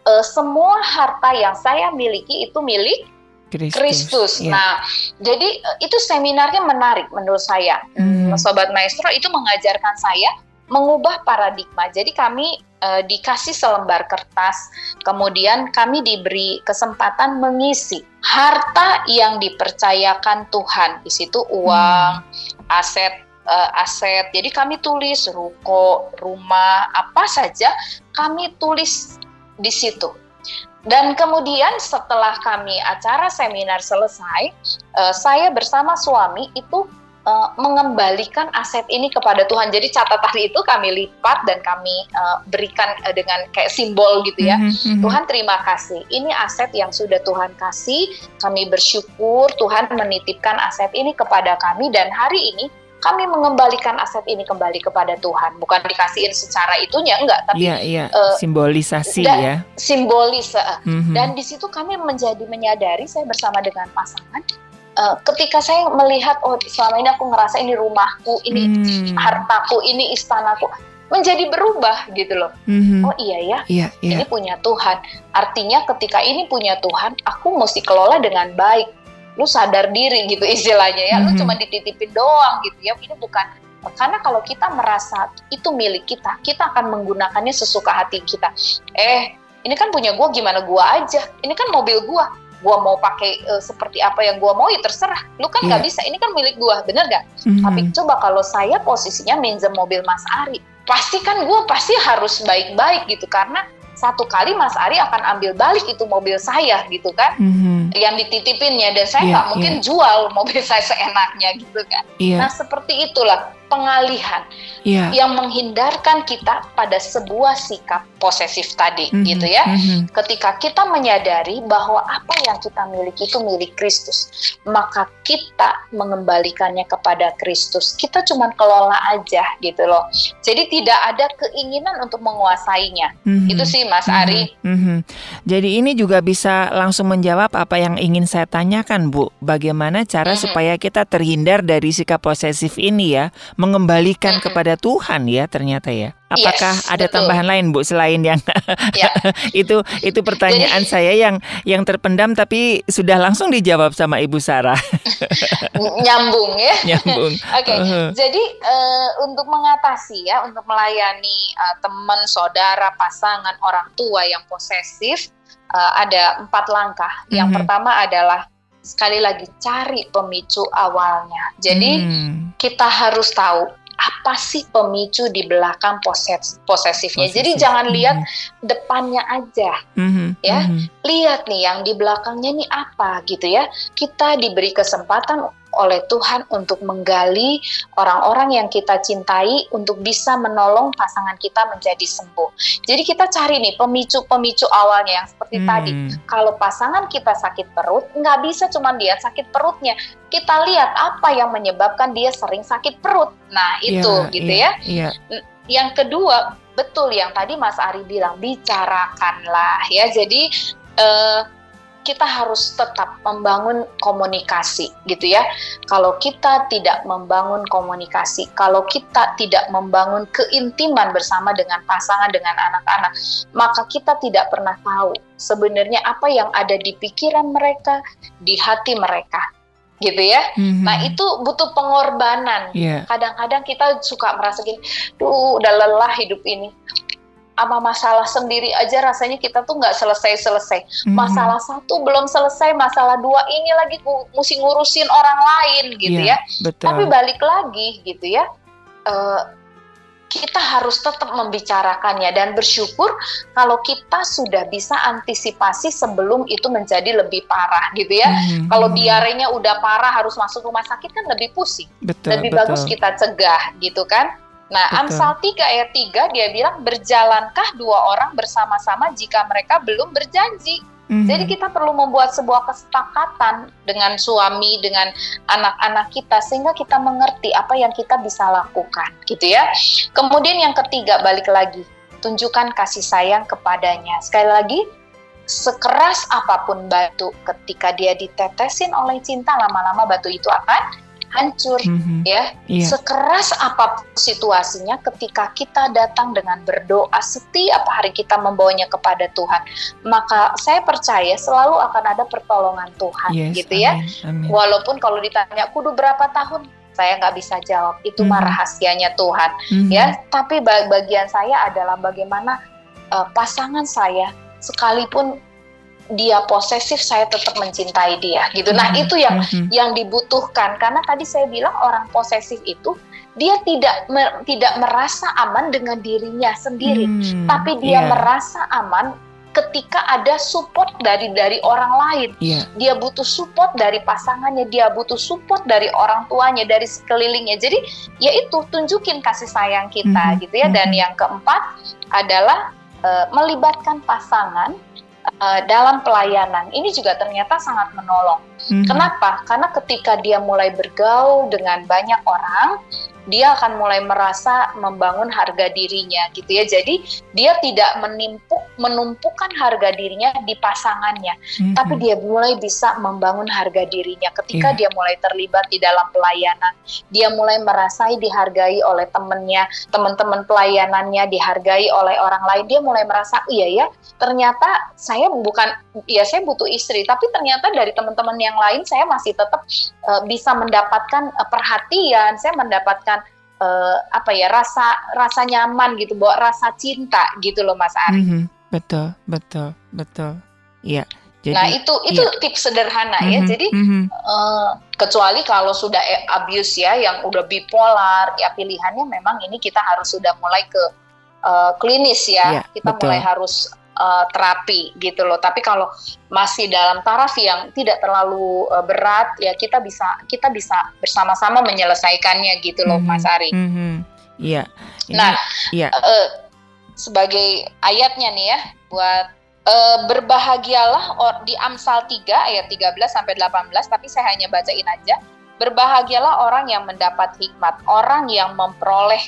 uh, semua harta yang saya miliki itu milik Kristus. Kristus. Yeah. Nah, jadi uh, itu seminarnya menarik menurut saya. Hmm. Sobat Maestro itu mengajarkan saya mengubah paradigma. Jadi kami uh, dikasih selembar kertas, kemudian kami diberi kesempatan mengisi harta yang dipercayakan Tuhan. Di situ uang, hmm. aset uh, aset. Jadi kami tulis ruko, rumah, apa saja kami tulis di situ. Dan kemudian setelah kami acara seminar selesai, uh, saya bersama suami itu uh, mengembalikan aset ini kepada Tuhan. Jadi catatan itu kami lipat dan kami uh, berikan uh, dengan kayak simbol gitu ya. Mm-hmm. Tuhan terima kasih. Ini aset yang sudah Tuhan kasih. Kami bersyukur Tuhan menitipkan aset ini kepada kami dan hari ini kami mengembalikan aset ini kembali kepada Tuhan. Bukan dikasihin secara itunya enggak, tapi yeah, yeah. Uh, simbolisasi ya. Simbolis. Uh, mm-hmm. Dan di situ kami menjadi menyadari saya bersama dengan pasangan uh, ketika saya melihat oh selama ini aku ngerasa ini rumahku, ini hmm. hartaku, ini istanaku menjadi berubah gitu loh. Mm-hmm. Oh iya ya, yeah, yeah. ini punya Tuhan. Artinya ketika ini punya Tuhan, aku mesti kelola dengan baik. Lu sadar diri gitu istilahnya ya. Mm-hmm. Lu cuma dititipin doang gitu ya. Ini bukan karena kalau kita merasa itu milik kita, kita akan menggunakannya sesuka hati kita. Eh, ini kan punya gua gimana gua aja. Ini kan mobil gua gua mau pakai uh, seperti apa yang gua mau ya terserah lu kan nggak yeah. bisa ini kan milik gua bener gak mm-hmm. tapi coba kalau saya posisinya minjem mobil Mas Ari pasti kan gua pasti harus baik-baik gitu karena satu kali Mas Ari akan ambil balik itu mobil saya gitu kan mm-hmm. yang dititipinnya dan saya iya, nggak yeah, mungkin yeah. jual mobil saya seenaknya gitu kan yeah. nah seperti itulah pengalihan yeah. yang menghindarkan kita pada sebuah sikap posesif tadi mm -hmm. gitu ya. Mm -hmm. Ketika kita menyadari bahwa apa yang kita miliki itu milik Kristus, maka kita mengembalikannya kepada Kristus. Kita cuma kelola aja gitu loh. Jadi tidak ada keinginan untuk menguasainya. Mm -hmm. Itu sih Mas Ari. Mm -hmm. Jadi ini juga bisa langsung menjawab apa yang ingin saya tanyakan, Bu. Bagaimana cara mm -hmm. supaya kita terhindar dari sikap posesif ini ya? Mengembalikan hmm. kepada Tuhan ya ternyata ya. Apakah yes, ada betul. tambahan lain Bu selain yang ya. itu itu pertanyaan Jadi, saya yang yang terpendam tapi sudah langsung dijawab sama Ibu Sarah. Nyambung ya. Nyambung. Oke. Okay. Uh-huh. Jadi uh, untuk mengatasi ya untuk melayani uh, teman, saudara, pasangan, orang tua yang posesif uh, ada empat langkah. Yang uh-huh. pertama adalah sekali lagi cari pemicu awalnya. Jadi hmm. kita harus tahu apa sih pemicu di belakang poses posesifnya. Posesif. Jadi jangan hmm. lihat depannya aja, hmm. ya. Hmm. Lihat nih yang di belakangnya nih apa gitu ya. Kita diberi kesempatan oleh Tuhan untuk menggali orang-orang yang kita cintai untuk bisa menolong pasangan kita menjadi sembuh. Jadi kita cari nih pemicu-pemicu awalnya yang seperti hmm. tadi. Kalau pasangan kita sakit perut, nggak bisa cuma lihat sakit perutnya. Kita lihat apa yang menyebabkan dia sering sakit perut. Nah itu yeah, gitu yeah, ya. Yeah. Yang kedua betul yang tadi Mas Ari bilang bicarakanlah ya. Jadi uh, kita harus tetap membangun komunikasi gitu ya. Kalau kita tidak membangun komunikasi, kalau kita tidak membangun keintiman bersama dengan pasangan dengan anak-anak, maka kita tidak pernah tahu sebenarnya apa yang ada di pikiran mereka, di hati mereka gitu ya. Mm-hmm. Nah itu butuh pengorbanan. Yeah. Kadang-kadang kita suka merasa gini, tuh udah lelah hidup ini sama masalah sendiri aja rasanya kita tuh nggak selesai-selesai. Mm-hmm. Masalah satu belum selesai, masalah dua ini lagi mesti ngurusin orang lain gitu yeah, ya. Betul. Tapi balik lagi gitu ya, uh, kita harus tetap membicarakannya dan bersyukur kalau kita sudah bisa antisipasi sebelum itu menjadi lebih parah gitu ya. Mm-hmm. Kalau diarenya udah parah harus masuk rumah sakit kan lebih pusing. Betul, lebih betul. bagus kita cegah gitu kan. Nah, Betul. Amsal 3 ayat 3 dia bilang berjalankah dua orang bersama-sama jika mereka belum berjanji. Mm-hmm. Jadi kita perlu membuat sebuah kesepakatan dengan suami, dengan anak-anak kita sehingga kita mengerti apa yang kita bisa lakukan, gitu ya. Kemudian yang ketiga balik lagi, tunjukkan kasih sayang kepadanya. Sekali lagi, sekeras apa pun batu ketika dia ditetesin oleh cinta lama-lama batu itu akan hancur mm-hmm. ya yeah. sekeras apa pun situasinya ketika kita datang dengan berdoa setiap hari kita membawanya kepada Tuhan maka saya percaya selalu akan ada pertolongan Tuhan yes, gitu ya amin. walaupun kalau ditanya kudu berapa tahun saya nggak bisa jawab itu mm-hmm. mah rahasianya Tuhan mm-hmm. ya tapi bagian saya adalah bagaimana uh, pasangan saya sekalipun dia posesif saya tetap mencintai dia gitu. Nah, mm-hmm. itu yang mm-hmm. yang dibutuhkan karena tadi saya bilang orang posesif itu dia tidak mer, tidak merasa aman dengan dirinya sendiri, mm, tapi dia yeah. merasa aman ketika ada support dari dari orang lain. Yeah. Dia butuh support dari pasangannya, dia butuh support dari orang tuanya, dari sekelilingnya. Jadi, ya itu tunjukin kasih sayang kita mm-hmm. gitu ya. Dan mm-hmm. yang keempat adalah uh, melibatkan pasangan uh, dalam pelayanan ini juga ternyata sangat menolong. Mm-hmm. Kenapa? Karena ketika dia mulai bergaul dengan banyak orang, dia akan mulai merasa membangun harga dirinya gitu ya. Jadi dia tidak menimpuk menumpukan harga dirinya di pasangannya, mm-hmm. tapi dia mulai bisa membangun harga dirinya ketika yeah. dia mulai terlibat di dalam pelayanan. Dia mulai merasai dihargai oleh temennya, teman-teman pelayanannya dihargai oleh orang lain. Dia mulai merasa iya ya, ternyata saya bukan ya saya butuh istri, tapi ternyata dari teman-teman yang lain saya masih tetap uh, bisa mendapatkan uh, perhatian, saya mendapatkan uh, apa ya rasa rasa nyaman gitu, bawa rasa cinta gitu loh Mas Ari. Mm -hmm. Betul, betul, betul. Iya. Jadi, nah itu itu iya. tips sederhana mm -hmm, ya. Mhm, Jadi mm -hmm. uh, kecuali kalau sudah abuse ya, yang udah bipolar, ya pilihannya memang ini kita harus sudah mulai ke uh, klinis ya. Yeah, kita betul. mulai harus uh, terapi gitu loh. Tapi kalau masih dalam taraf yang tidak terlalu uh, berat ya kita bisa kita bisa bersama-sama menyelesaikannya gitu loh mm -hmm. Mas Ari. Mm -hmm. Iya. Nah, iya. Uh, sebagai ayatnya nih ya buat uh, berbahagialah di Amsal 3 ayat 13 sampai 18 tapi saya hanya bacain aja. Berbahagialah orang yang mendapat hikmat, orang yang memperoleh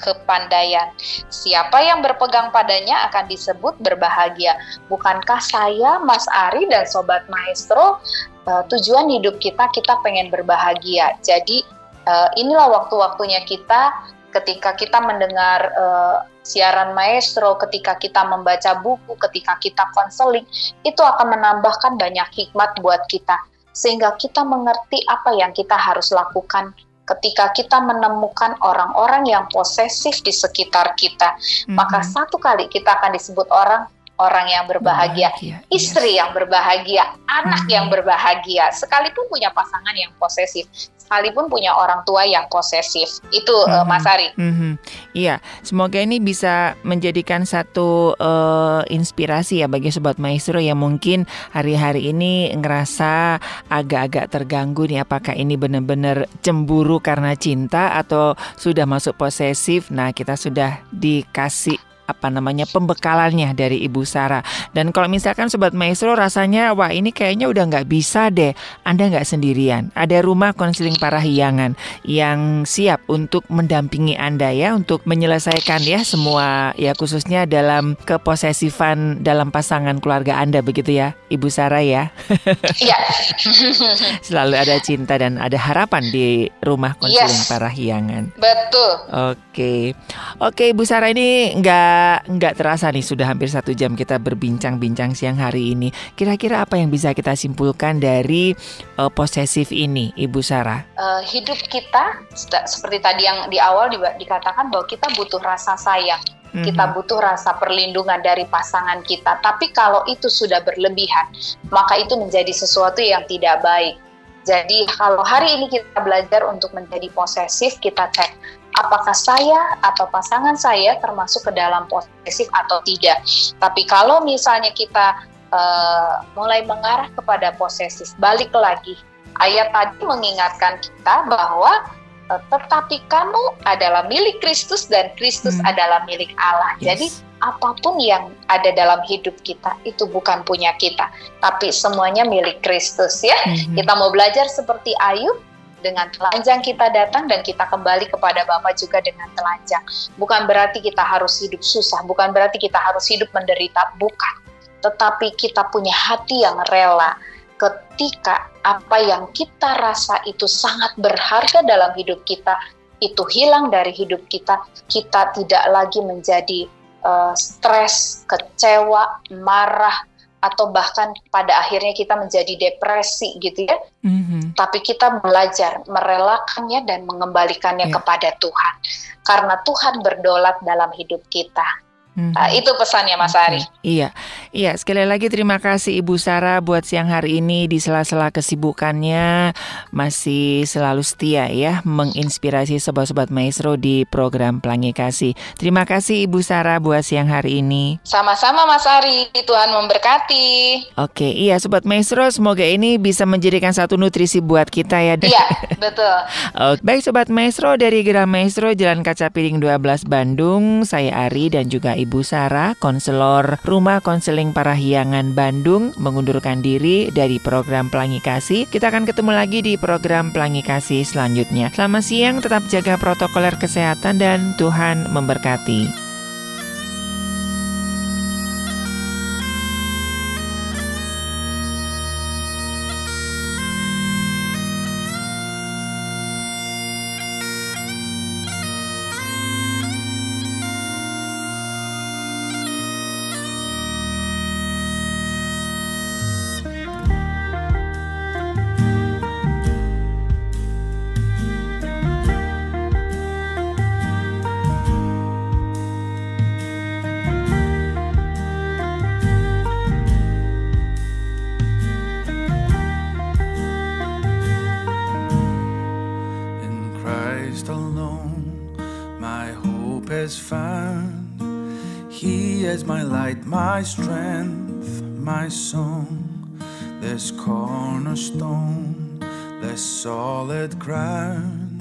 kepandaian. Siapa yang berpegang padanya akan disebut berbahagia. Bukankah saya, Mas Ari dan Sobat Maestro, uh, tujuan hidup kita, kita pengen berbahagia. Jadi uh, inilah waktu-waktunya kita ketika kita mendengar uh, siaran maestro, ketika kita membaca buku, ketika kita konseling, itu akan menambahkan banyak hikmat buat kita. Sehingga kita mengerti apa yang kita harus lakukan ketika kita menemukan orang-orang yang posesif di sekitar kita, mm-hmm. maka satu kali kita akan disebut orang orang yang berbahagia, berbahagia istri yes. yang berbahagia, anak mm-hmm. yang berbahagia, sekalipun punya pasangan yang posesif, sekalipun punya orang tua yang posesif. Itu mm -hmm. uh, Mas Ari. Mm -hmm. Iya, semoga ini bisa menjadikan satu uh, inspirasi ya bagi sobat maestro yang mungkin hari-hari ini ngerasa agak-agak terganggu nih apakah ini benar-benar cemburu karena cinta atau sudah masuk posesif. Nah, kita sudah dikasih apa namanya pembekalannya dari Ibu Sarah. Dan kalau misalkan Sobat Maestro rasanya wah ini kayaknya udah nggak bisa deh, Anda nggak sendirian. Ada rumah konseling parahyangan yang siap untuk mendampingi Anda ya untuk menyelesaikan ya semua ya khususnya dalam keposesifan dalam pasangan keluarga Anda begitu ya Ibu Sarah ya. Iya. Selalu ada cinta dan ada harapan di rumah konseling yes. parahyangan. Betul. Oke. Oke Ibu Sarah ini nggak nggak terasa nih sudah hampir satu jam kita berbincang-bincang siang hari ini. Kira-kira apa yang bisa kita simpulkan dari uh, posesif ini, Ibu Sarah? Uh, hidup kita seperti tadi yang di awal di, dikatakan bahwa kita butuh rasa sayang. mm-hmm. kita butuh rasa perlindungan dari pasangan kita. Tapi kalau itu sudah berlebihan, maka itu menjadi sesuatu yang tidak baik. Jadi kalau hari ini kita belajar untuk menjadi posesif, kita cek apakah saya atau pasangan saya termasuk ke dalam posesif atau tidak. Tapi kalau misalnya kita uh, mulai mengarah kepada posesif, balik lagi. Ayat tadi mengingatkan kita bahwa uh, tetapi kamu adalah milik Kristus dan Kristus hmm. adalah milik Allah. Yes. Jadi apa pun yang ada dalam hidup kita itu bukan punya kita, tapi semuanya milik Kristus ya. Mm-hmm. Kita mau belajar seperti Ayub dengan telanjang kita datang dan kita kembali kepada Bapa juga dengan telanjang. Bukan berarti kita harus hidup susah, bukan berarti kita harus hidup menderita, bukan. Tetapi kita punya hati yang rela ketika apa yang kita rasa itu sangat berharga dalam hidup kita itu hilang dari hidup kita, kita tidak lagi menjadi uh, stres, kecewa, marah, atau bahkan pada akhirnya kita menjadi depresi gitu ya. Mm-hmm. Tapi kita belajar merelakannya dan mengembalikannya yeah. kepada Tuhan. Karena Tuhan berdolat dalam hidup kita. Hmm. Nah, itu pesannya Mas Ari. Iya, iya. Sekali lagi terima kasih Ibu Sarah buat siang hari ini di sela-sela kesibukannya masih selalu setia ya menginspirasi sobat-sobat maestro di program Pelangi Kasih. Terima kasih Ibu Sarah buat siang hari ini. Sama-sama Mas Ari. Tuhan memberkati. Oke, iya sobat maestro, semoga ini bisa menjadikan satu nutrisi buat kita ya. Iya, betul. Oke, baik sobat maestro dari Geram Maestro Jalan Kaca Piring 12 Bandung, saya Ari dan juga Ibu Sarah, konselor Rumah Konseling Parahyangan Bandung mengundurkan diri dari program Pelangi Kasih. Kita akan ketemu lagi di program Pelangi Kasih selanjutnya. Selamat siang, tetap jaga protokoler kesehatan dan Tuhan memberkati. My light, my strength, my song. This cornerstone, this solid ground,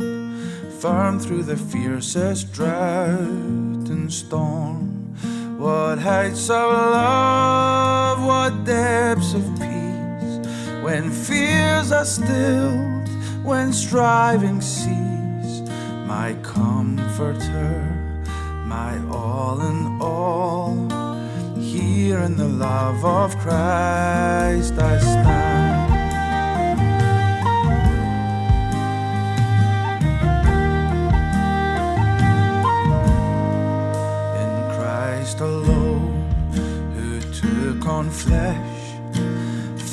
firm through the fiercest drought and storm. What heights of love, what depths of peace, when fears are stilled, when striving cease, my comforter my all in all. Here in the love of Christ I stand. In Christ alone, who took on flesh,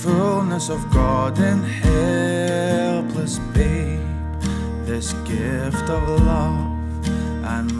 fullness of God in helpless babe, this gift of love and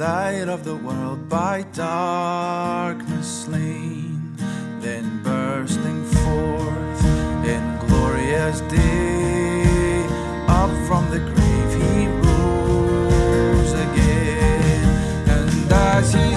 light of the world by darkness slain, then bursting forth in glorious day, up from the grave he rose again, and as he